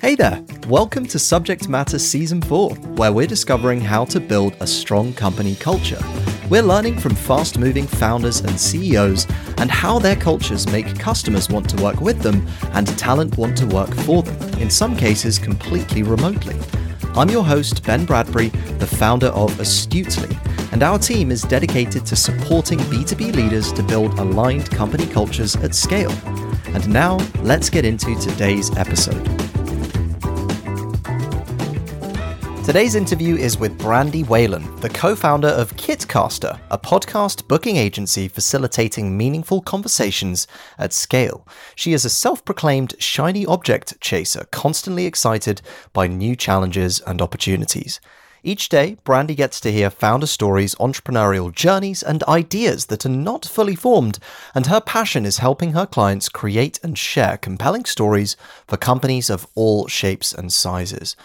Hey there! Welcome to Subject Matter Season 4, where we're discovering how to build a strong company culture. We're learning from fast moving founders and CEOs and how their cultures make customers want to work with them and talent want to work for them, in some cases completely remotely. I'm your host, Ben Bradbury, the founder of Astutely, and our team is dedicated to supporting B2B leaders to build aligned company cultures at scale. And now, let's get into today's episode. Today's interview is with Brandy Whalen, the co founder of Kitcaster, a podcast booking agency facilitating meaningful conversations at scale. She is a self proclaimed shiny object chaser, constantly excited by new challenges and opportunities. Each day, Brandy gets to hear founder stories, entrepreneurial journeys, and ideas that are not fully formed, and her passion is helping her clients create and share compelling stories for companies of all shapes and sizes.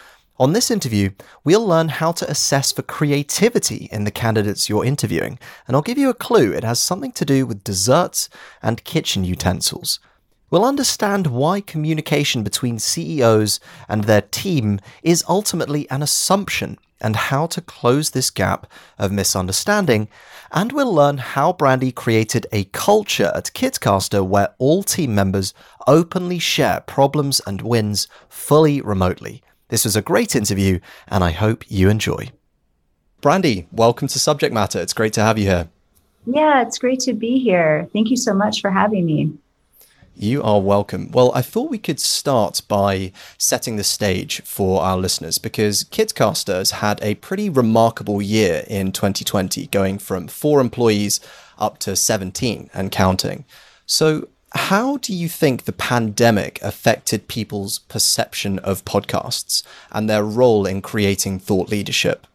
On this interview, we'll learn how to assess for creativity in the candidates you're interviewing, and I'll give you a clue it has something to do with desserts and kitchen utensils. We'll understand why communication between CEOs and their team is ultimately an assumption and how to close this gap of misunderstanding. And we'll learn how Brandy created a culture at Kitcaster where all team members openly share problems and wins fully remotely. This was a great interview, and I hope you enjoy. Brandy, welcome to Subject Matter. It's great to have you here. Yeah, it's great to be here. Thank you so much for having me. You are welcome. Well, I thought we could start by setting the stage for our listeners because Kitcaster has had a pretty remarkable year in 2020, going from four employees up to 17 and counting. So, how do you think the pandemic affected people's perception of podcasts and their role in creating thought leadership?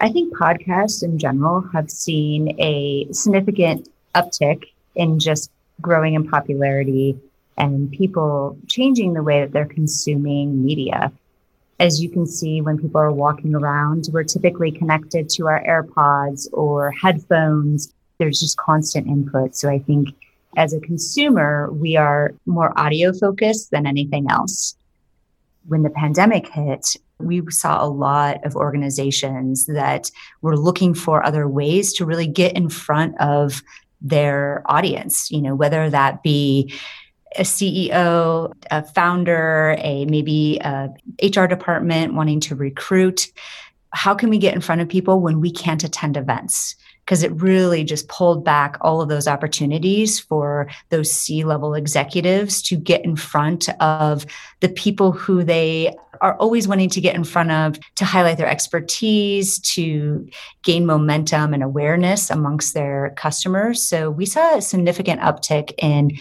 I think podcasts in general have seen a significant uptick in just growing in popularity and people changing the way that they're consuming media. As you can see, when people are walking around, we're typically connected to our AirPods or headphones. There's just constant input. So I think as a consumer, we are more audio focused than anything else. When the pandemic hit, we saw a lot of organizations that were looking for other ways to really get in front of their audience, you know, whether that be a CEO, a founder, a maybe a HR department wanting to recruit. How can we get in front of people when we can't attend events? Because it really just pulled back all of those opportunities for those C level executives to get in front of the people who they are always wanting to get in front of to highlight their expertise, to gain momentum and awareness amongst their customers. So we saw a significant uptick in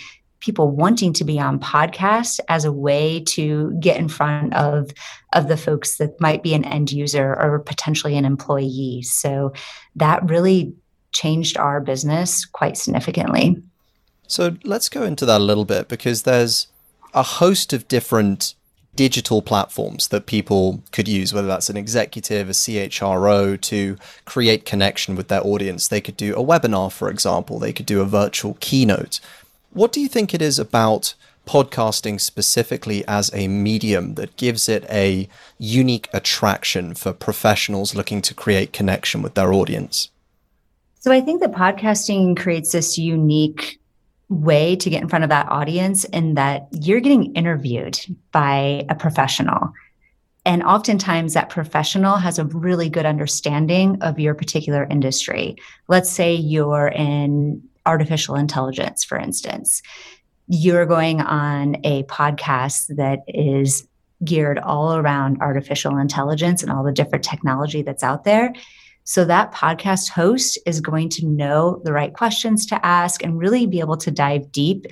people wanting to be on podcasts as a way to get in front of of the folks that might be an end user or potentially an employee so that really changed our business quite significantly so let's go into that a little bit because there's a host of different digital platforms that people could use, whether that's an executive, a CHRO, to create connection with their audience. They could do a webinar, for example, they could do a virtual keynote. What do you think it is about podcasting specifically as a medium that gives it a unique attraction for professionals looking to create connection with their audience? So I think that podcasting creates this unique way to get in front of that audience in that you're getting interviewed by a professional. And oftentimes that professional has a really good understanding of your particular industry. Let's say you're in artificial intelligence, for instance. You're going on a podcast that is geared all around artificial intelligence and all the different technology that's out there. So that podcast host is going to know the right questions to ask and really be able to dive deep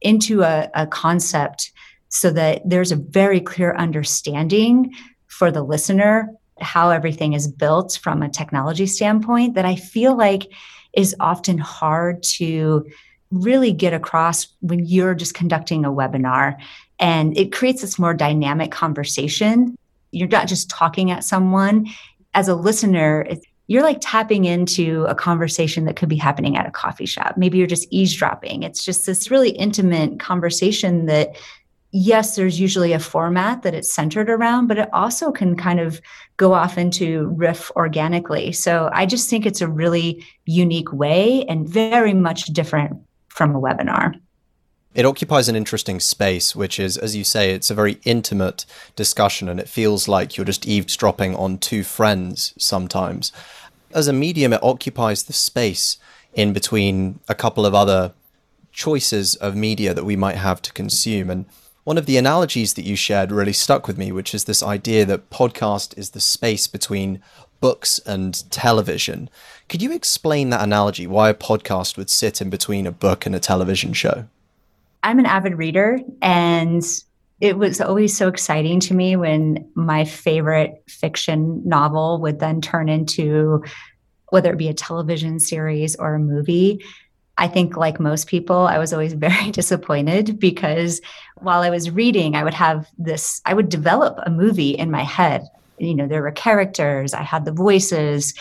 into a, a concept so that there's a very clear understanding for the listener how everything is built from a technology standpoint that I feel like is often hard to really get across when you're just conducting a webinar. And it creates this more dynamic conversation. You're not just talking at someone. As a listener, you're like tapping into a conversation that could be happening at a coffee shop. Maybe you're just eavesdropping. It's just this really intimate conversation that yes, there's usually a format that it's centered around, but it also can kind of go off into riff organically. So I just think it's a really unique way and very much different from a webinar. It occupies an interesting space, which is, as you say, it's a very intimate discussion, and it feels like you're just eavesdropping on two friends sometimes. As a medium, it occupies the space in between a couple of other choices of media that we might have to consume. And one of the analogies that you shared really stuck with me, which is this idea that podcast is the space between books and television. Could you explain that analogy, why a podcast would sit in between a book and a television show? I'm an avid reader, and it was always so exciting to me when my favorite fiction novel would then turn into whether it be a television series or a movie. I think, like most people, I was always very disappointed because while I was reading, I would have this, I would develop a movie in my head. You know, there were characters, I had the voices.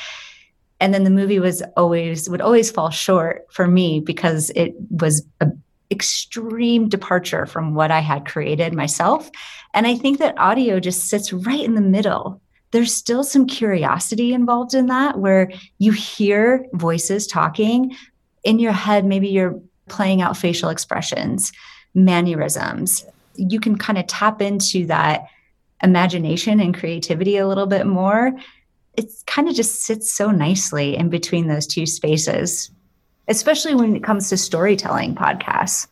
And then the movie was always, would always fall short for me because it was an extreme departure from what I had created myself. And I think that audio just sits right in the middle. There's still some curiosity involved in that where you hear voices talking in your head. Maybe you're playing out facial expressions, mannerisms. You can kind of tap into that imagination and creativity a little bit more. It kind of just sits so nicely in between those two spaces especially when it comes to storytelling podcasts.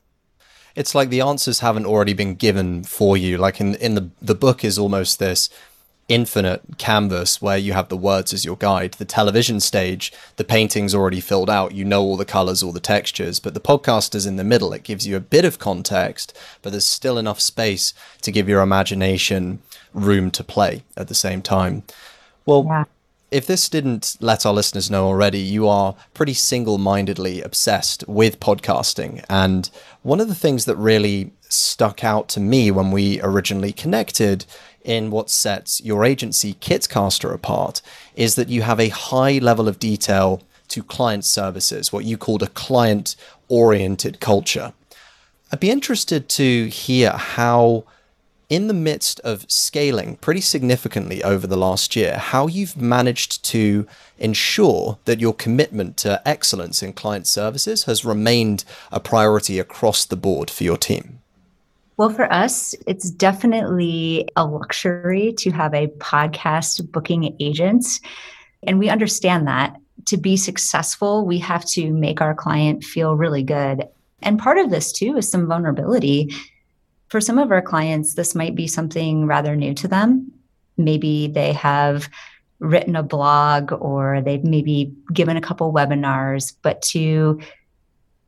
It's like the answers haven't already been given for you. Like in in the the book is almost this infinite canvas where you have the words as your guide. The television stage, the painting's already filled out. You know all the colors, all the textures, but the podcast is in the middle. It gives you a bit of context, but there's still enough space to give your imagination room to play at the same time. Well, yeah if this didn't let our listeners know already, you are pretty single mindedly obsessed with podcasting. And one of the things that really stuck out to me when we originally connected in what sets your agency, Kitcaster, apart is that you have a high level of detail to client services, what you called a client oriented culture. I'd be interested to hear how in the midst of scaling pretty significantly over the last year, how you've managed to ensure that your commitment to excellence in client services has remained a priority across the board for your team. Well, for us, it's definitely a luxury to have a podcast booking agent. And we understand that to be successful, we have to make our client feel really good. And part of this, too, is some vulnerability for some of our clients, this might be something rather new to them. Maybe they have written a blog or they've maybe given a couple webinars, but to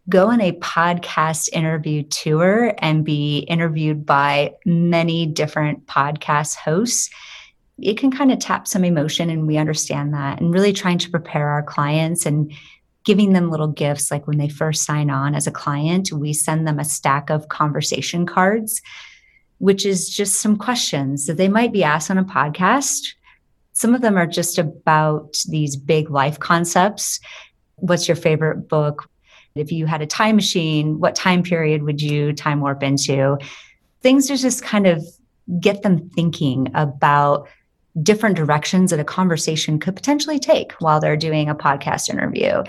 go on a podcast interview tour and be interviewed by many different podcast hosts, it can kind of tap some emotion. And we understand that. And really trying to prepare our clients and giving them little gifts like when they first sign on as a client we send them a stack of conversation cards which is just some questions that they might be asked on a podcast some of them are just about these big life concepts what's your favorite book if you had a time machine what time period would you time warp into things to just kind of get them thinking about different directions that a conversation could potentially take while they're doing a podcast interview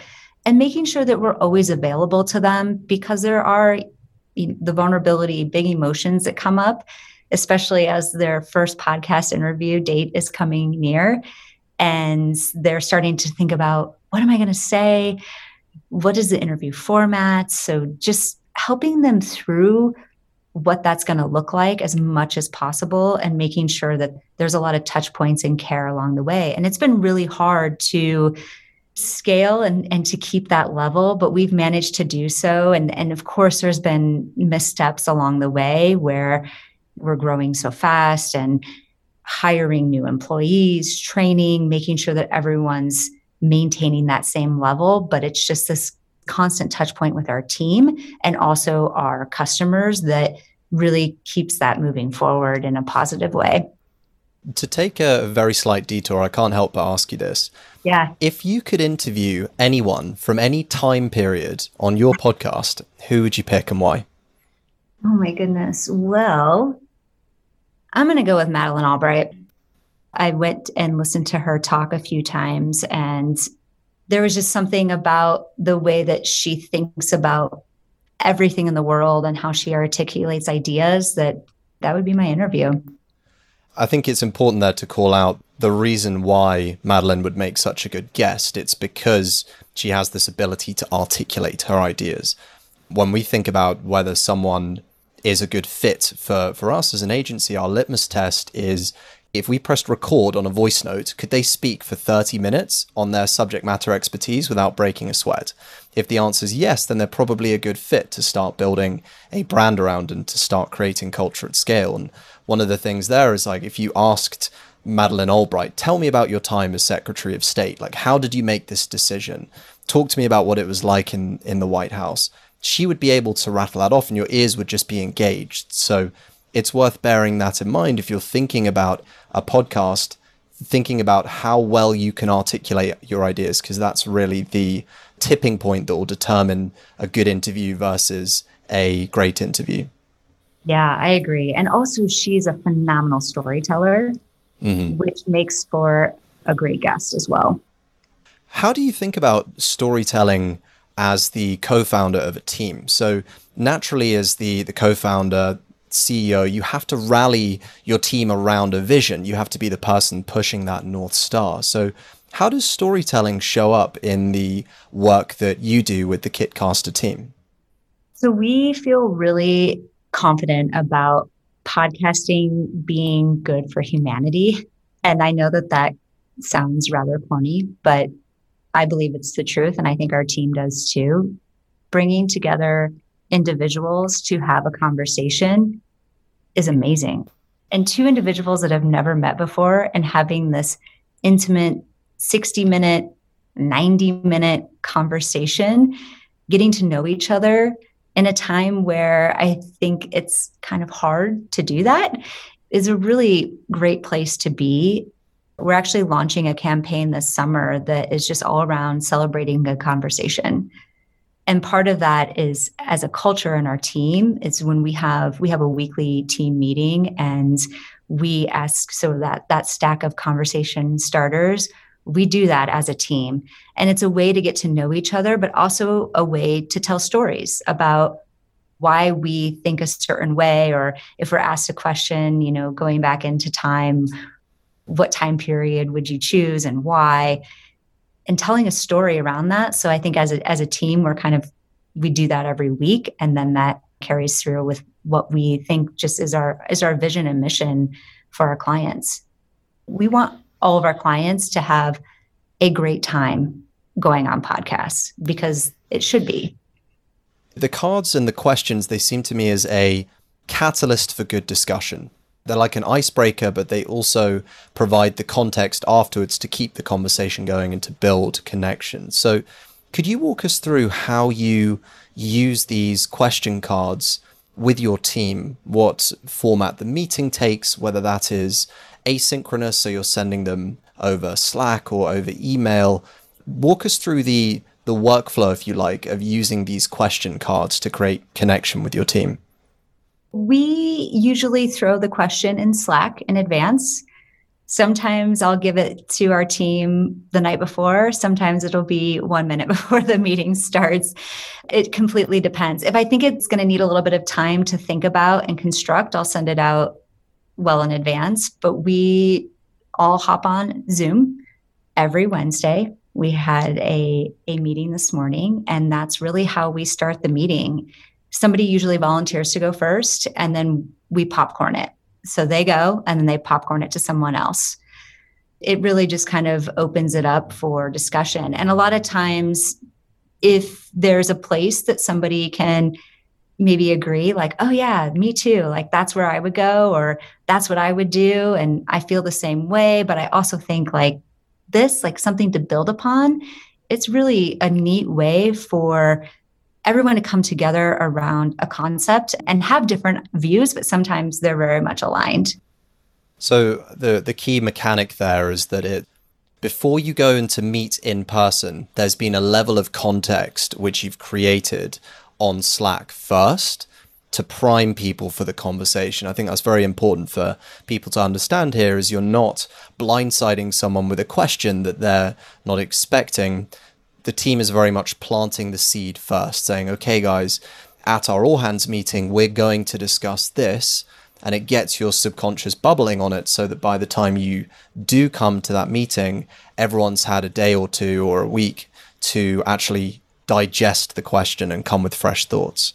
and making sure that we're always available to them because there are the vulnerability, big emotions that come up, especially as their first podcast interview date is coming near. And they're starting to think about what am I going to say? What is the interview format? So just helping them through what that's going to look like as much as possible and making sure that there's a lot of touch points and care along the way. And it's been really hard to scale and, and to keep that level, but we've managed to do so. And, and of course, there's been missteps along the way where we're growing so fast and hiring new employees, training, making sure that everyone's maintaining that same level. But it's just this constant touch point with our team and also our customers that really keeps that moving forward in a positive way. To take a very slight detour, I can't help but ask you this. Yeah. If you could interview anyone from any time period on your podcast, who would you pick and why? Oh my goodness. Well, I'm going to go with Madeleine Albright. I went and listened to her talk a few times, and there was just something about the way that she thinks about everything in the world and how she articulates ideas that that would be my interview. I think it's important there to call out the reason why Madeleine would make such a good guest. It's because she has this ability to articulate her ideas. When we think about whether someone is a good fit for, for us as an agency, our litmus test is if we pressed record on a voice note, could they speak for 30 minutes on their subject matter expertise without breaking a sweat? If the answer is yes, then they're probably a good fit to start building a brand around and to start creating culture at scale. And one of the things there is like if you asked Madeleine Albright, tell me about your time as Secretary of State. Like, how did you make this decision? Talk to me about what it was like in, in the White House. She would be able to rattle that off and your ears would just be engaged. So it's worth bearing that in mind if you're thinking about a podcast, thinking about how well you can articulate your ideas, because that's really the tipping point that will determine a good interview versus a great interview. Yeah, I agree. And also, she's a phenomenal storyteller, mm-hmm. which makes for a great guest as well. How do you think about storytelling as the co-founder of a team? So naturally, as the the co-founder, CEO, you have to rally your team around a vision. You have to be the person pushing that North Star. So, how does storytelling show up in the work that you do with the Kitcaster team? So, we feel really confident about podcasting being good for humanity. And I know that that sounds rather corny, but I believe it's the truth. And I think our team does too. Bringing together individuals to have a conversation is amazing. And two individuals that have never met before and having this intimate 60 minute, 90 minute conversation, getting to know each other in a time where I think it's kind of hard to do that is a really great place to be. We're actually launching a campaign this summer that is just all around celebrating the conversation and part of that is as a culture in our team is when we have we have a weekly team meeting and we ask so that that stack of conversation starters we do that as a team. And it's a way to get to know each other but also a way to tell stories about why we think a certain way or if we're asked a question you know going back into time what time period would you choose and why and telling a story around that. So I think as a, as a team, we're kind of, we do that every week. And then that carries through with what we think just is our, is our vision and mission for our clients. We want all of our clients to have a great time going on podcasts because it should be. The cards and the questions, they seem to me as a catalyst for good discussion. They're like an icebreaker, but they also provide the context afterwards to keep the conversation going and to build connections. So, could you walk us through how you use these question cards with your team? What format the meeting takes, whether that is asynchronous, so you're sending them over Slack or over email. Walk us through the the workflow, if you like, of using these question cards to create connection with your team. We usually throw the question in Slack in advance. Sometimes I'll give it to our team the night before. Sometimes it'll be one minute before the meeting starts. It completely depends. If I think it's going to need a little bit of time to think about and construct, I'll send it out well in advance. But we all hop on Zoom every Wednesday. We had a, a meeting this morning, and that's really how we start the meeting somebody usually volunteers to go first and then we popcorn it. So they go and then they popcorn it to someone else. It really just kind of opens it up for discussion. And a lot of times, if there's a place that somebody can maybe agree, like, oh, yeah, me too, like that's where I would go, or that's what I would do. And I feel the same way. But I also think like this, like something to build upon, it's really a neat way for everyone to come together around a concept and have different views, but sometimes they're very much aligned. So the the key mechanic there is that it before you go into meet in person, there's been a level of context which you've created on Slack first. to prime people for the conversation. I think that's very important for people to understand here is you're not blindsiding someone with a question that they're not expecting. The team is very much planting the seed first, saying, okay, guys, at our all hands meeting, we're going to discuss this. And it gets your subconscious bubbling on it so that by the time you do come to that meeting, everyone's had a day or two or a week to actually digest the question and come with fresh thoughts.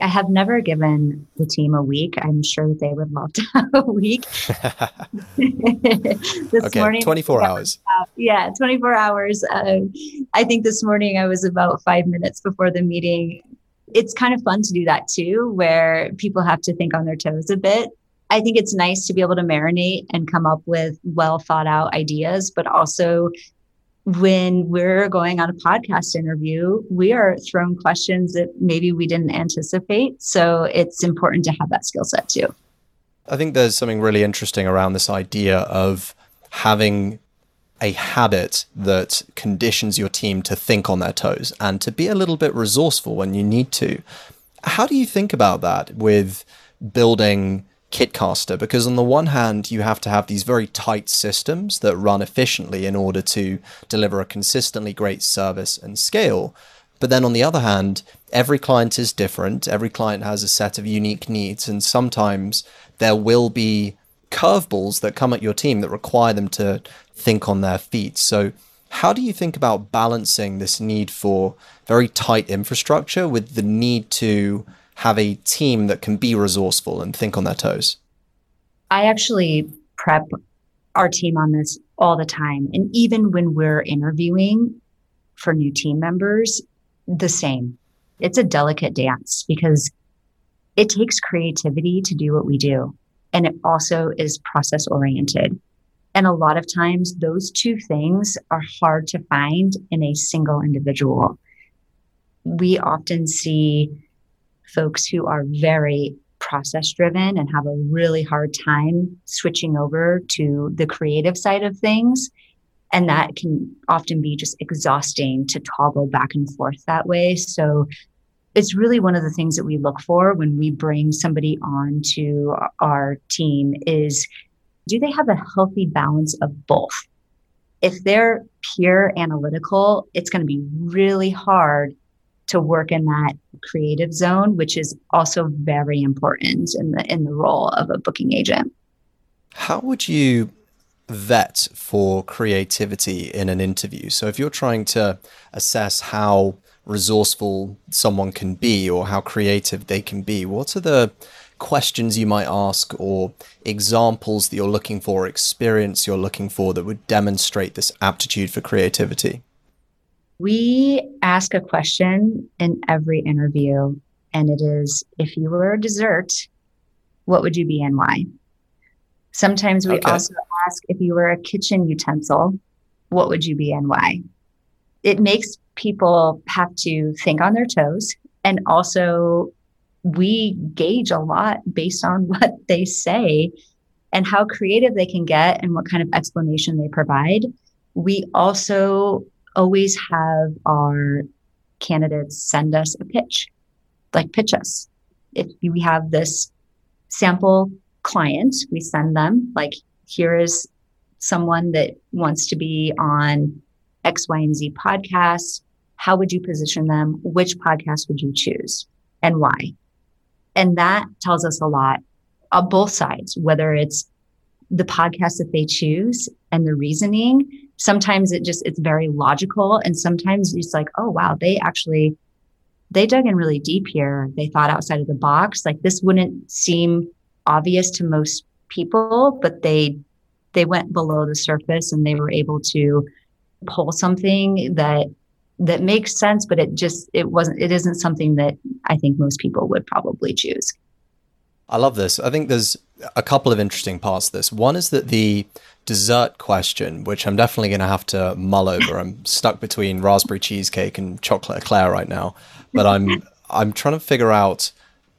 I have never given the team a week. I'm sure that they would love to have a week. this okay, morning, 24 hours. yeah, 24 hours. Um, I think this morning I was about five minutes before the meeting. It's kind of fun to do that too, where people have to think on their toes a bit. I think it's nice to be able to marinate and come up with well thought out ideas, but also when we're going on a podcast interview, we are thrown questions that maybe we didn't anticipate. So it's important to have that skill set too. I think there's something really interesting around this idea of having a habit that conditions your team to think on their toes and to be a little bit resourceful when you need to. How do you think about that with building Kitcaster because on the one hand you have to have these very tight systems that run efficiently in order to deliver a consistently great service and scale. But then on the other hand every client is different. Every client has a set of unique needs and sometimes there will be curveballs that come at your team that require them to think on their feet. So how do you think about balancing this need for very tight infrastructure with the need to have a team that can be resourceful and think on their toes? I actually prep our team on this all the time. And even when we're interviewing for new team members, the same. It's a delicate dance because it takes creativity to do what we do. And it also is process oriented. And a lot of times, those two things are hard to find in a single individual. We often see folks who are very process driven and have a really hard time switching over to the creative side of things. And that can often be just exhausting to toggle back and forth that way. So it's really one of the things that we look for when we bring somebody on to our team is do they have a healthy balance of both? If they're pure analytical, it's going to be really hard to work in that creative zone, which is also very important in the in the role of a booking agent. How would you vet for creativity in an interview? So if you're trying to assess how resourceful someone can be or how creative they can be, what are the questions you might ask or examples that you're looking for, experience you're looking for that would demonstrate this aptitude for creativity? We ask a question in every interview, and it is if you were a dessert, what would you be and why? Sometimes we okay. also ask if you were a kitchen utensil, what would you be and why? It makes people have to think on their toes. And also, we gauge a lot based on what they say and how creative they can get and what kind of explanation they provide. We also always have our candidates send us a pitch, like pitch us. If we have this sample client, we send them, like, here is someone that wants to be on X, Y, and Z podcasts. How would you position them? Which podcast would you choose and why? And that tells us a lot on both sides, whether it's the podcast that they choose and the reasoning sometimes it just it's very logical and sometimes it's like oh wow they actually they dug in really deep here. They thought outside of the box. Like this wouldn't seem obvious to most people but they they went below the surface and they were able to pull something that that makes sense but it just it wasn't it isn't something that i think most people would probably choose. I love this. I think there's a couple of interesting parts to this. One is that the dessert question, which I'm definitely going to have to mull over. I'm stuck between raspberry cheesecake and chocolate eclair right now, but I'm I'm trying to figure out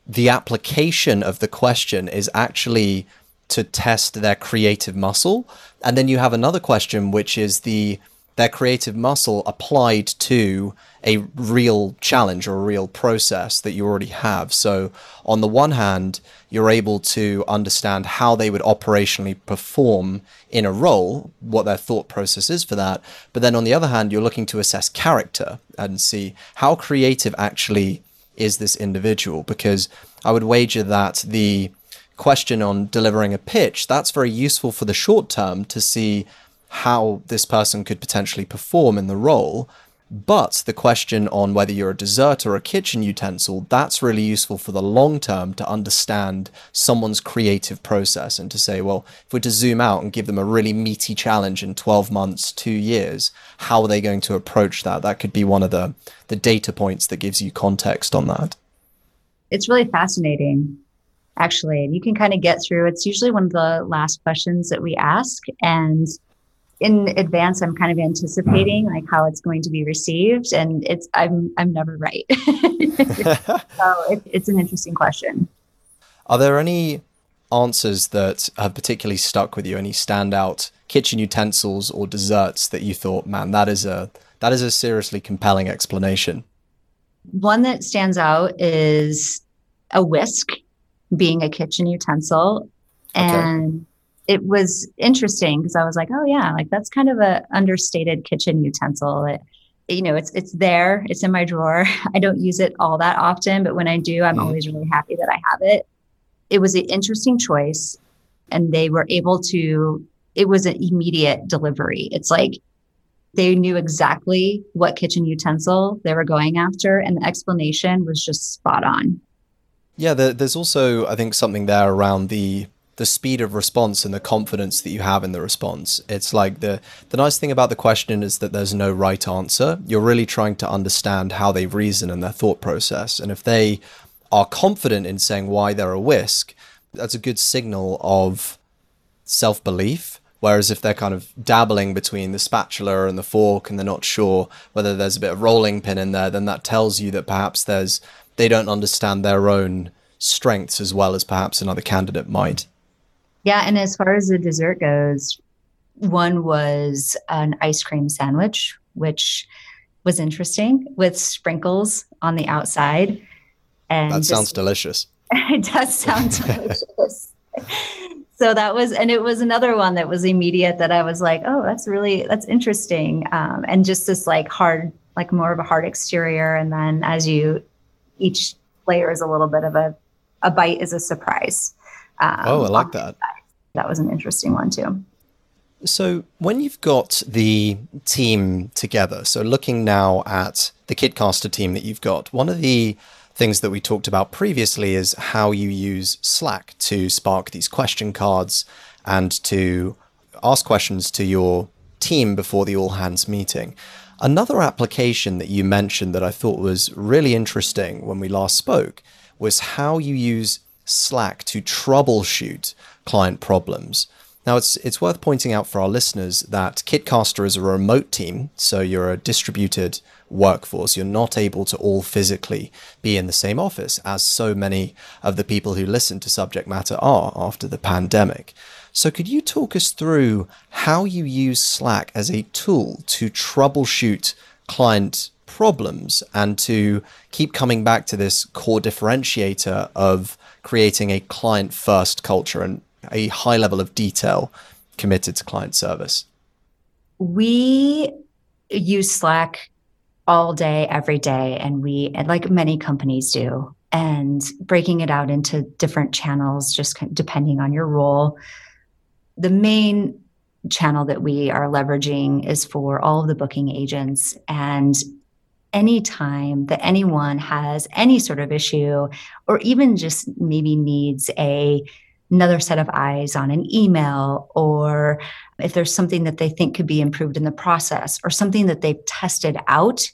the application of the question is actually to test their creative muscle, and then you have another question, which is the their creative muscle applied to a real challenge or a real process that you already have. So, on the one hand, you're able to understand how they would operationally perform in a role, what their thought process is for that. But then on the other hand, you're looking to assess character and see how creative actually is this individual. Because I would wager that the question on delivering a pitch, that's very useful for the short term to see how this person could potentially perform in the role. But the question on whether you're a dessert or a kitchen utensil, that's really useful for the long term to understand someone's creative process and to say, well, if we're to zoom out and give them a really meaty challenge in 12 months, two years, how are they going to approach that? That could be one of the, the data points that gives you context on that. It's really fascinating, actually. And you can kind of get through, it's usually one of the last questions that we ask. And in advance i'm kind of anticipating like how it's going to be received and it's i'm i'm never right. So it, it's an interesting question. Are there any answers that have particularly stuck with you? Any standout kitchen utensils or desserts that you thought man that is a that is a seriously compelling explanation one that stands out is a whisk being a kitchen utensil. And it was interesting because I was like, oh yeah, like that's kind of a understated kitchen utensil. It, you know, it's it's there, it's in my drawer. I don't use it all that often, but when I do, I'm mm-hmm. always really happy that I have it. It was an interesting choice, and they were able to. It was an immediate delivery. It's like they knew exactly what kitchen utensil they were going after, and the explanation was just spot on. Yeah, there's also I think something there around the the speed of response and the confidence that you have in the response. It's like the the nice thing about the question is that there's no right answer. You're really trying to understand how they reason and their thought process. And if they are confident in saying why they're a whisk, that's a good signal of self-belief. Whereas if they're kind of dabbling between the spatula and the fork and they're not sure whether there's a bit of rolling pin in there, then that tells you that perhaps there's they don't understand their own strengths as well as perhaps another candidate might. Yeah, and as far as the dessert goes, one was an ice cream sandwich, which was interesting with sprinkles on the outside. And that sounds just, delicious. It does sound delicious. so that was, and it was another one that was immediate that I was like, oh, that's really, that's interesting. Um, and just this like hard, like more of a hard exterior. And then as you, each layer is a little bit of a, a bite is a surprise. Um, oh, I like that. That was an interesting one too. So, when you've got the team together, so looking now at the Kitcaster team that you've got, one of the things that we talked about previously is how you use Slack to spark these question cards and to ask questions to your team before the all hands meeting. Another application that you mentioned that I thought was really interesting when we last spoke was how you use Slack to troubleshoot client problems. Now, it's it's worth pointing out for our listeners that Kitcaster is a remote team, so you're a distributed workforce. You're not able to all physically be in the same office, as so many of the people who listen to subject matter are after the pandemic. So, could you talk us through how you use Slack as a tool to troubleshoot client problems and to keep coming back to this core differentiator of creating a client first culture and a high level of detail committed to client service? We use Slack all day, every day, and we, like many companies do, and breaking it out into different channels, just depending on your role. The main channel that we are leveraging is for all of the booking agents and anytime that anyone has any sort of issue or even just maybe needs a another set of eyes on an email or if there's something that they think could be improved in the process or something that they've tested out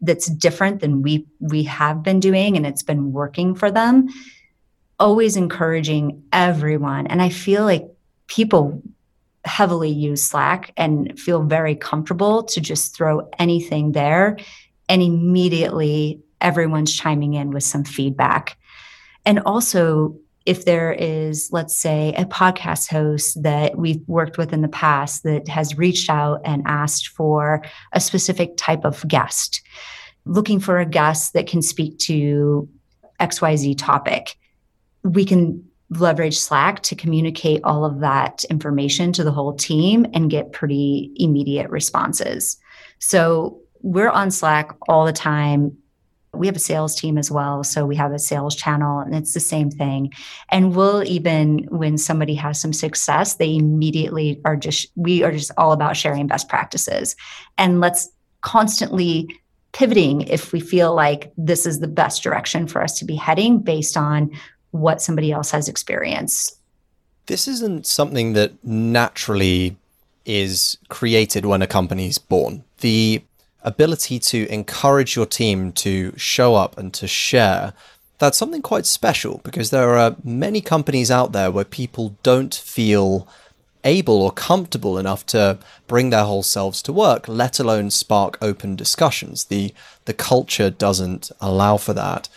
that's different than we we have been doing and it's been working for them always encouraging everyone. And i feel like people heavily use slack and feel very comfortable to just throw anything there and immediately everyone's chiming in with some feedback and also if there is, let's say, a podcast host that we've worked with in the past that has reached out and asked for a specific type of guest, looking for a guest that can speak to XYZ topic, we can leverage Slack to communicate all of that information to the whole team and get pretty immediate responses. So we're on Slack all the time we have a sales team as well. So we have a sales channel and it's the same thing. And we'll even, when somebody has some success, they immediately are just, we are just all about sharing best practices. And let's constantly pivoting if we feel like this is the best direction for us to be heading based on what somebody else has experienced. This isn't something that naturally is created when a company's born. The ability to encourage your team to show up and to share, that's something quite special because there are many companies out there where people don't feel able or comfortable enough to bring their whole selves to work, let alone spark open discussions. The the culture doesn't allow for that.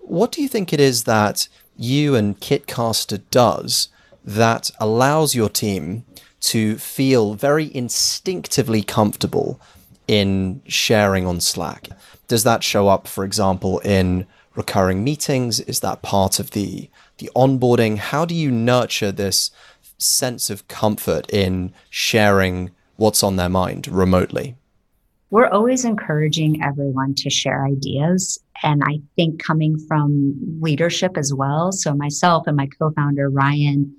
What do you think it is that you and Kitcaster does that allows your team to feel very instinctively comfortable in sharing on Slack? Does that show up, for example, in recurring meetings? Is that part of the the onboarding? How do you nurture this sense of comfort in sharing what's on their mind remotely? We're always encouraging everyone to share ideas. And I think coming from leadership as well. So, myself and my co founder, Ryan,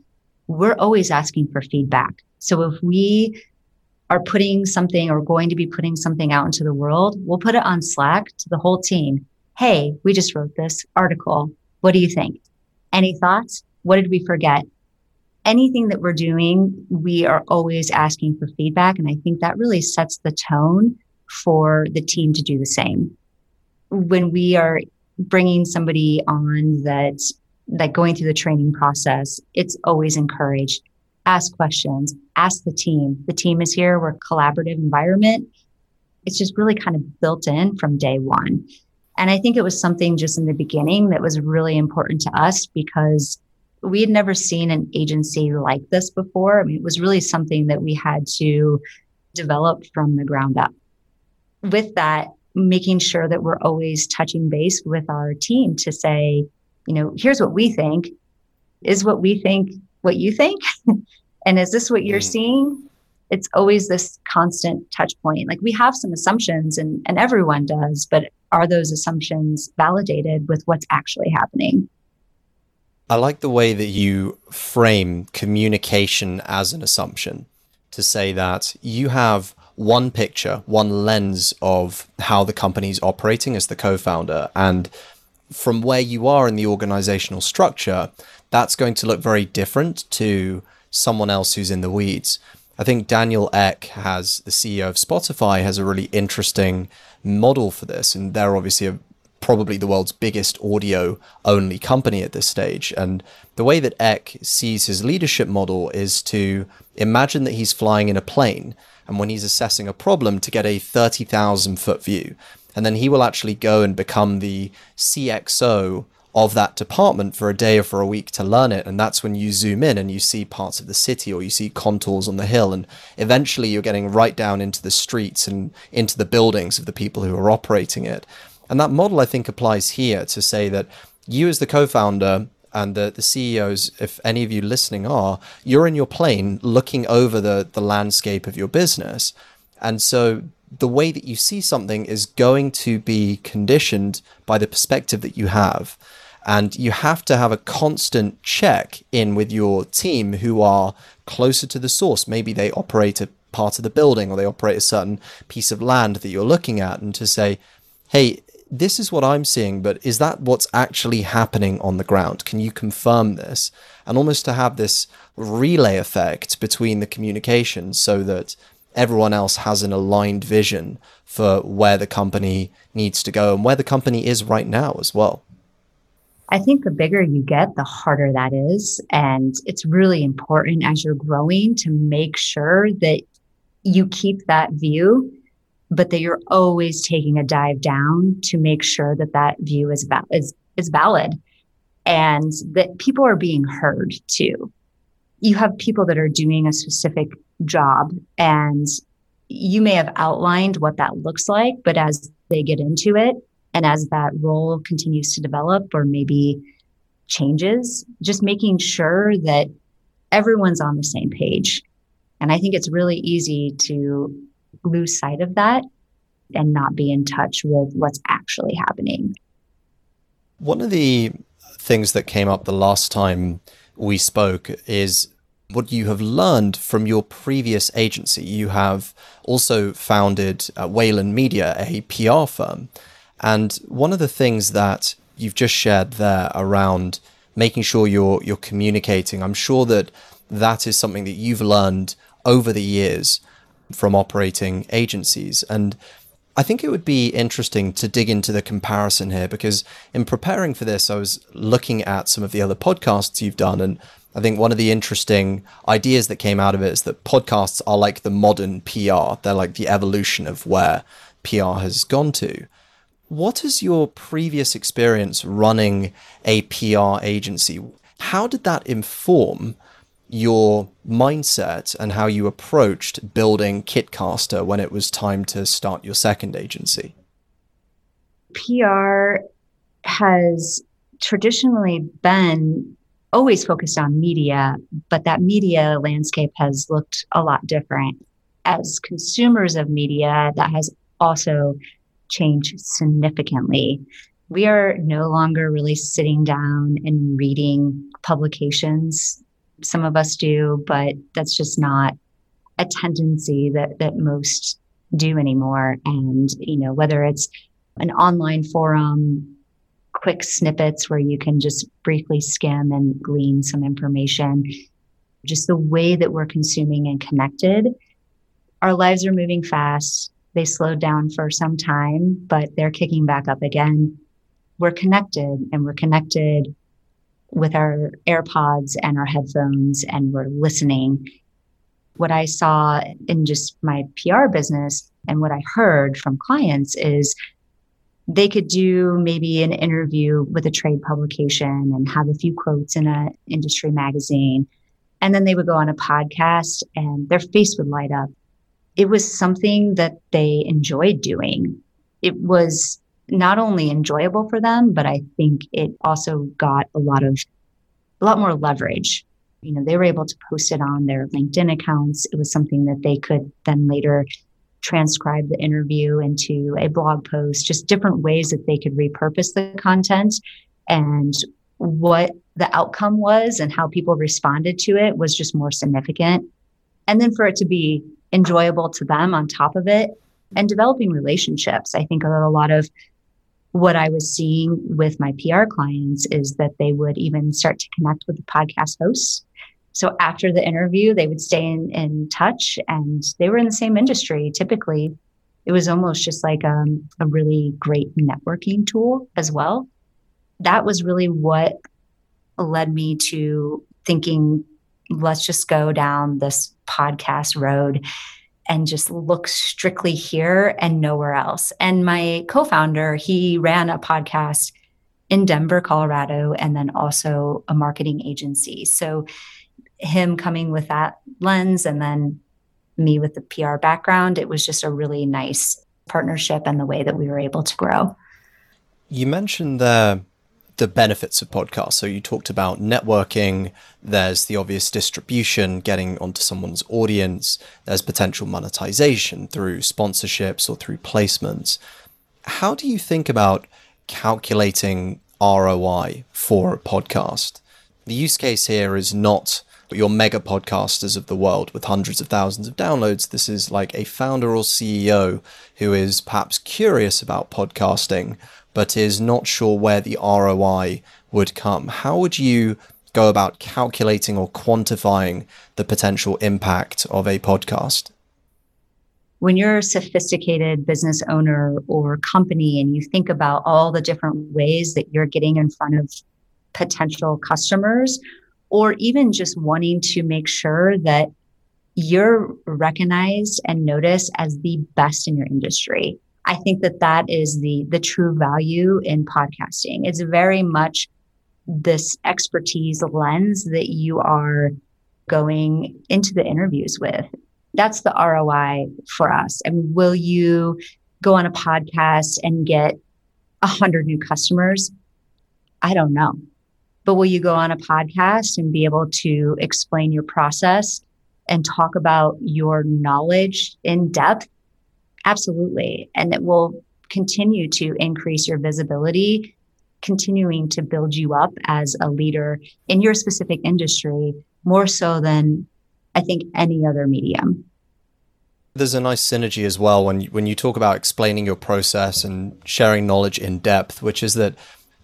we're always asking for feedback. So, if we are putting something or going to be putting something out into the world, we'll put it on Slack to the whole team. Hey, we just wrote this article. What do you think? Any thoughts? What did we forget? Anything that we're doing, we are always asking for feedback. And I think that really sets the tone for the team to do the same. When we are bringing somebody on that, that going through the training process, it's always encouraged ask questions, ask the team. The team is here. We're a collaborative environment. It's just really kind of built in from day one. And I think it was something just in the beginning that was really important to us because we had never seen an agency like this before. I mean, it was really something that we had to develop from the ground up. With that, making sure that we're always touching base with our team to say, you know, here's what we think. Is what we think what you think? and is this what you're mm. seeing? It's always this constant touch point. Like we have some assumptions and, and everyone does, but are those assumptions validated with what's actually happening? I like the way that you frame communication as an assumption to say that you have one picture, one lens of how the company's operating as the co founder. And from where you are in the organizational structure, that's going to look very different to someone else who's in the weeds. I think Daniel Ek has the CEO of Spotify has a really interesting model for this, and they're obviously a, probably the world's biggest audio only company at this stage. And the way that Ek sees his leadership model is to imagine that he's flying in a plane, and when he's assessing a problem, to get a thirty thousand foot view, and then he will actually go and become the CXO of that department for a day or for a week to learn it. And that's when you zoom in and you see parts of the city or you see contours on the hill. And eventually you're getting right down into the streets and into the buildings of the people who are operating it. And that model, I think, applies here to say that you, as the co founder, and the, the CEOs, if any of you listening are, you're in your plane looking over the, the landscape of your business. And so the way that you see something is going to be conditioned by the perspective that you have. And you have to have a constant check in with your team who are closer to the source. Maybe they operate a part of the building or they operate a certain piece of land that you're looking at, and to say, hey, this is what I'm seeing, but is that what's actually happening on the ground? Can you confirm this? And almost to have this relay effect between the communication so that everyone else has an aligned vision for where the company needs to go and where the company is right now as well. I think the bigger you get, the harder that is. And it's really important as you're growing to make sure that you keep that view, but that you're always taking a dive down to make sure that that view is, is, is valid. and that people are being heard too. You have people that are doing a specific job and you may have outlined what that looks like, but as they get into it and as that role continues to develop or maybe changes, just making sure that everyone's on the same page. And I think it's really easy to lose sight of that and not be in touch with what's actually happening. One of the things that came up the last time we spoke is what you have learned from your previous agency. You have also founded uh, Wayland Media, a PR firm. And one of the things that you've just shared there around making sure you're you're communicating, I'm sure that that is something that you've learned over the years from operating agencies. And I think it would be interesting to dig into the comparison here because in preparing for this, I was looking at some of the other podcasts you've done. And I think one of the interesting ideas that came out of it is that podcasts are like the modern PR, they're like the evolution of where PR has gone to. What is your previous experience running a PR agency? How did that inform your mindset and how you approached building Kitcaster when it was time to start your second agency? PR has traditionally been always focused on media, but that media landscape has looked a lot different. As consumers of media, that has also changed significantly. We are no longer really sitting down and reading publications some of us do, but that's just not a tendency that that most do anymore. And you know, whether it's an online forum, quick snippets where you can just briefly skim and glean some information, just the way that we're consuming and connected. Our lives are moving fast. They slowed down for some time, but they're kicking back up again. We're connected and we're connected with our AirPods and our headphones and we're listening. What I saw in just my PR business and what I heard from clients is they could do maybe an interview with a trade publication and have a few quotes in an industry magazine. And then they would go on a podcast and their face would light up. It was something that they enjoyed doing. It was not only enjoyable for them, but I think it also got a lot of a lot more leverage. You know, they were able to post it on their LinkedIn accounts. It was something that they could then later transcribe the interview into a blog post, just different ways that they could repurpose the content. And what the outcome was and how people responded to it was just more significant. And then for it to be enjoyable to them on top of it and developing relationships. I think a lot of what I was seeing with my PR clients is that they would even start to connect with the podcast hosts. So after the interview, they would stay in, in touch and they were in the same industry. Typically, it was almost just like um, a really great networking tool as well. That was really what led me to thinking, let's just go down this podcast road and just look strictly here and nowhere else. And my co founder, he ran a podcast in Denver, Colorado, and then also a marketing agency. So, him coming with that lens and then me with the PR background, it was just a really nice partnership and the way that we were able to grow. You mentioned the the benefits of podcasts. So you talked about networking, there's the obvious distribution, getting onto someone's audience, there's potential monetization through sponsorships or through placements. How do you think about calculating ROI for a podcast? The use case here is not your mega podcasters of the world with hundreds of thousands of downloads. This is like a founder or CEO who is perhaps curious about podcasting but is not sure where the ROI would come. How would you go about calculating or quantifying the potential impact of a podcast? When you're a sophisticated business owner or company and you think about all the different ways that you're getting in front of potential customers, or even just wanting to make sure that you're recognized and noticed as the best in your industry. I think that that is the the true value in podcasting. It's very much this expertise lens that you are going into the interviews with. That's the ROI for us. I mean, will you go on a podcast and get a hundred new customers? I don't know. But will you go on a podcast and be able to explain your process and talk about your knowledge in depth? Absolutely. And it will continue to increase your visibility, continuing to build you up as a leader in your specific industry more so than I think any other medium. There's a nice synergy as well when when you talk about explaining your process and sharing knowledge in depth, which is that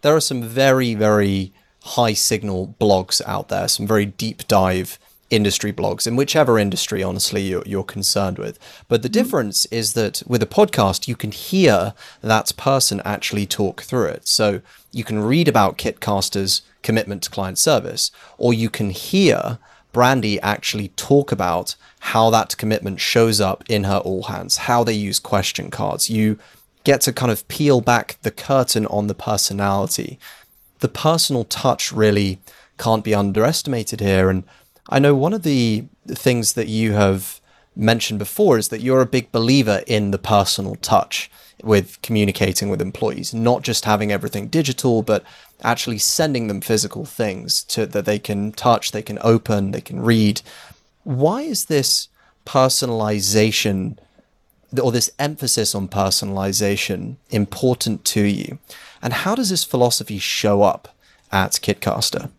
there are some very very high signal blogs out there, some very deep dive industry blogs in whichever industry honestly you're, you're concerned with. But the mm-hmm. difference is that with a podcast you can hear that person actually talk through it. So you can read about kitcaster's commitment to client service or you can hear brandy actually talk about how that commitment shows up in her all hands how they use question cards. You get to kind of peel back the curtain on the personality. The personal touch really can't be underestimated here and I know one of the things that you have mentioned before is that you're a big believer in the personal touch with communicating with employees, not just having everything digital, but actually sending them physical things to that they can touch, they can open, they can read. Why is this personalization or this emphasis on personalization important to you? And how does this philosophy show up at Kitcaster?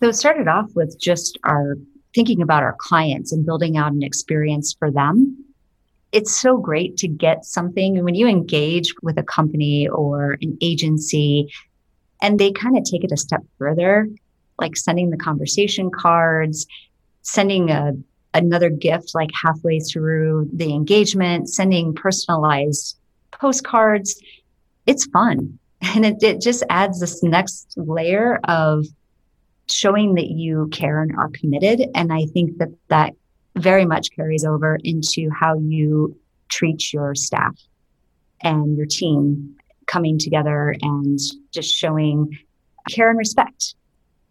So it started off with just our thinking about our clients and building out an experience for them. It's so great to get something when you engage with a company or an agency and they kind of take it a step further, like sending the conversation cards, sending a another gift like halfway through the engagement, sending personalized postcards. It's fun. And it, it just adds this next layer of showing that you care and are committed. And I think that that very much carries over into how you treat your staff and your team coming together and just showing care and respect.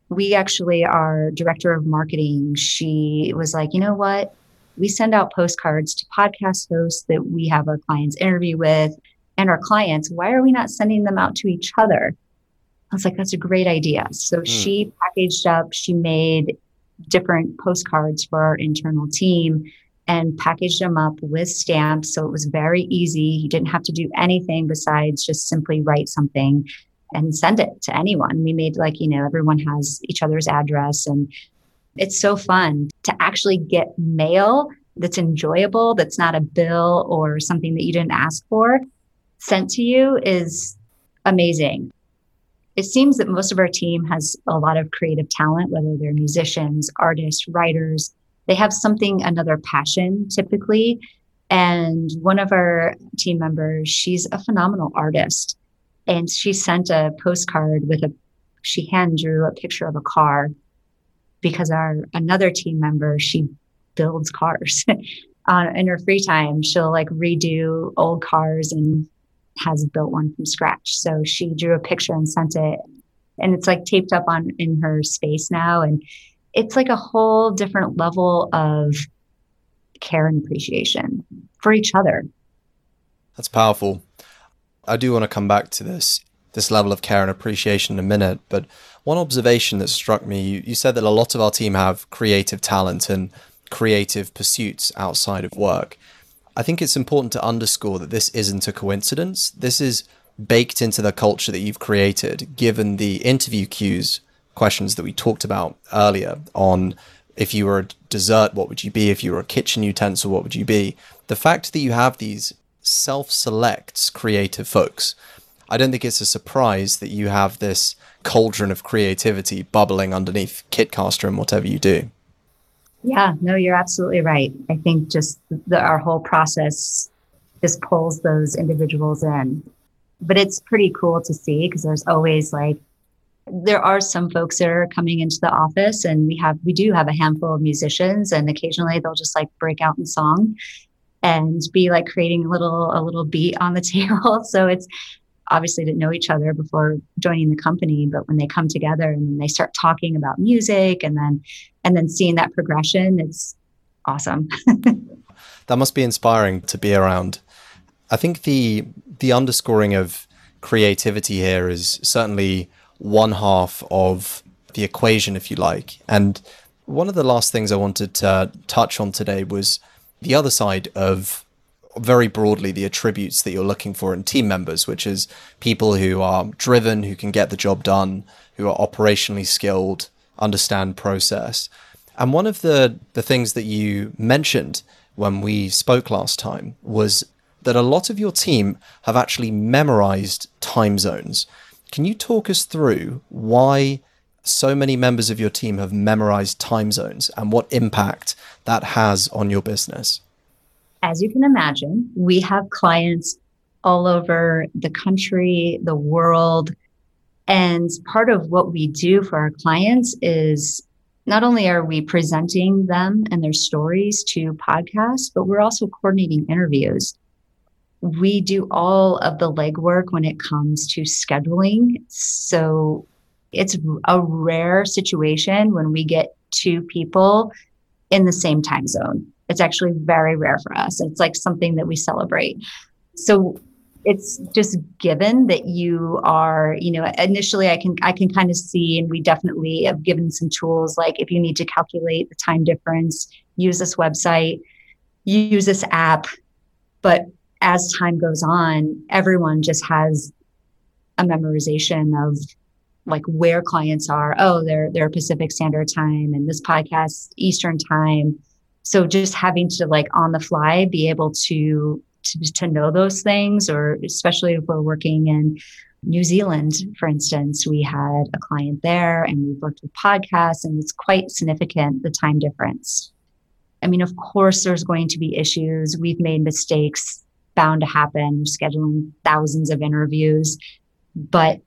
We actually, our director of marketing, she was like, you know what? We send out postcards to podcast hosts that we have our clients interview with and our clients. Why are we not sending them out to each other? I was like, that's a great idea. So mm. she packaged up, she made different postcards for our internal team and packaged them up with stamps. So it was very easy. You didn't have to do anything besides just simply write something and send it to anyone. We made like, you know, everyone has each other's address and it's so fun to actually get mail that's enjoyable, that's not a bill or something that you didn't ask for sent to you is amazing it seems that most of our team has a lot of creative talent, whether they're musicians, artists, writers. They have something, another passion typically. And one of our team members, she's a phenomenal artist. And she sent a postcard with a, she hand drew a picture of a car because our another team member, she builds cars. uh, in her free time, she'll like redo old cars and has built one from scratch. So she drew a picture and sent it. And it's like taped up on in her space now. And it's like a whole different level of care and appreciation for each other. That's powerful. I do want to come back to this this level of care and appreciation in a minute, but one observation that struck me, you, you said that a lot of our team have creative talent and creative pursuits outside of work. I think it's important to underscore that this isn't a coincidence. This is baked into the culture that you've created, given the interview cues questions that we talked about earlier on if you were a dessert, what would you be? If you were a kitchen utensil, what would you be? The fact that you have these self selects creative folks, I don't think it's a surprise that you have this cauldron of creativity bubbling underneath Kitcaster and whatever you do. Yeah, no, you're absolutely right. I think just the, our whole process just pulls those individuals in. But it's pretty cool to see because there's always like, there are some folks that are coming into the office and we have, we do have a handful of musicians and occasionally they'll just like break out in song and be like creating a little, a little beat on the table. So it's, obviously didn't know each other before joining the company, but when they come together and they start talking about music and then and then seeing that progression, it's awesome. that must be inspiring to be around. I think the the underscoring of creativity here is certainly one half of the equation, if you like. And one of the last things I wanted to touch on today was the other side of very broadly the attributes that you're looking for in team members, which is people who are driven, who can get the job done, who are operationally skilled, understand process. And one of the, the things that you mentioned when we spoke last time was that a lot of your team have actually memorized time zones. Can you talk us through why so many members of your team have memorized time zones and what impact that has on your business? As you can imagine, we have clients all over the country, the world. And part of what we do for our clients is not only are we presenting them and their stories to podcasts, but we're also coordinating interviews. We do all of the legwork when it comes to scheduling. So it's a rare situation when we get two people in the same time zone. It's actually very rare for us. It's like something that we celebrate. So it's just given that you are, you know, initially I can I can kind of see and we definitely have given some tools like if you need to calculate the time difference, use this website, use this app. But as time goes on, everyone just has a memorization of like where clients are. Oh, they're they're Pacific Standard Time and this podcast Eastern Time so just having to like on the fly be able to, to to know those things or especially if we're working in New Zealand, for instance, we had a client there and we've worked with podcasts and it's quite significant the time difference. I mean, of course, there's going to be issues. We've made mistakes bound to happen, scheduling thousands of interviews. But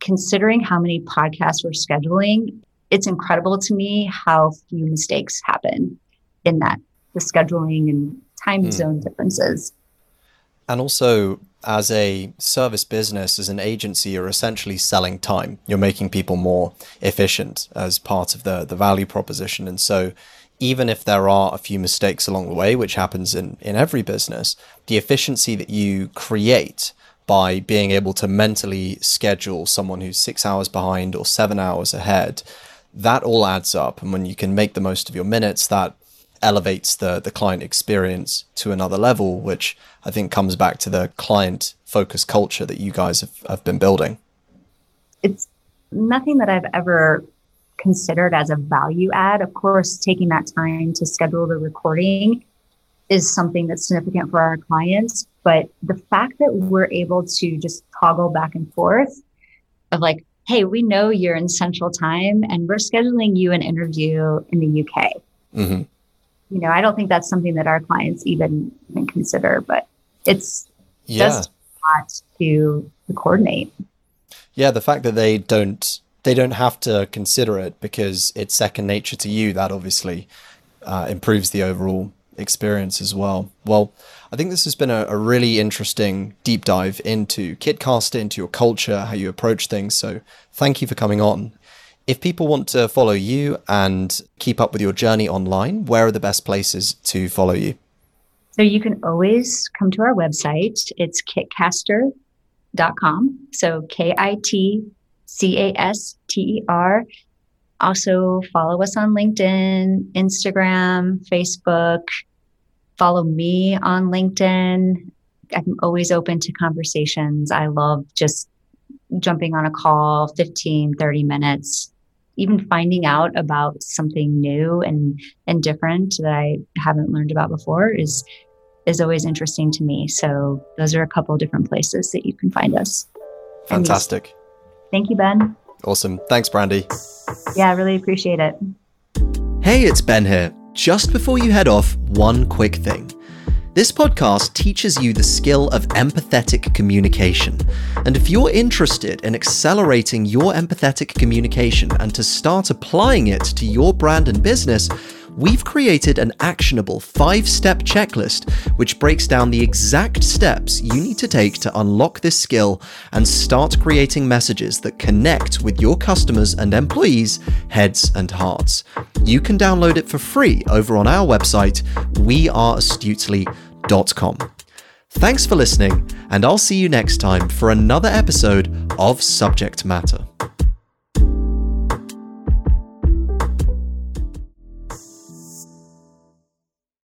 considering how many podcasts we're scheduling, it's incredible to me how few mistakes happen in that the scheduling and time mm. zone differences. And also, as a service business, as an agency, you're essentially selling time. You're making people more efficient as part of the, the value proposition. And so, even if there are a few mistakes along the way, which happens in, in every business, the efficiency that you create by being able to mentally schedule someone who's six hours behind or seven hours ahead, that all adds up. And when you can make the most of your minutes, that elevates the the client experience to another level, which I think comes back to the client focused culture that you guys have, have been building. It's nothing that I've ever considered as a value add. Of course, taking that time to schedule the recording is something that's significant for our clients. But the fact that we're able to just toggle back and forth of like, hey, we know you're in central time and we're scheduling you an interview in the UK. Mm-hmm you know, I don't think that's something that our clients even, even consider, but it's yeah. just a lot to, to coordinate. Yeah, the fact that they don't they don't have to consider it because it's second nature to you. That obviously uh, improves the overall experience as well. Well, I think this has been a, a, really interesting deep dive into Kitcaster, into your culture, how you approach things. So thank you for coming on. If people want to follow you and keep up with your journey online, where are the best places to follow you? So you can always come to our website. It's kitcaster.com. So K I T C A S T E R. Also, follow us on LinkedIn, Instagram, Facebook. Follow me on LinkedIn. I'm always open to conversations. I love just jumping on a call 15 30 minutes even finding out about something new and and different that I haven't learned about before is is always interesting to me. So those are a couple different places that you can find us. Fantastic. Thank you, Ben. Awesome. Thanks, Brandy. Yeah, I really appreciate it. Hey, it's Ben here. Just before you head off, one quick thing. This podcast teaches you the skill of empathetic communication. And if you're interested in accelerating your empathetic communication and to start applying it to your brand and business, we've created an actionable five step checklist which breaks down the exact steps you need to take to unlock this skill and start creating messages that connect with your customers and employees' heads and hearts. You can download it for free over on our website, weareastutely.com. Thanks for listening, and I'll see you next time for another episode of Subject Matter.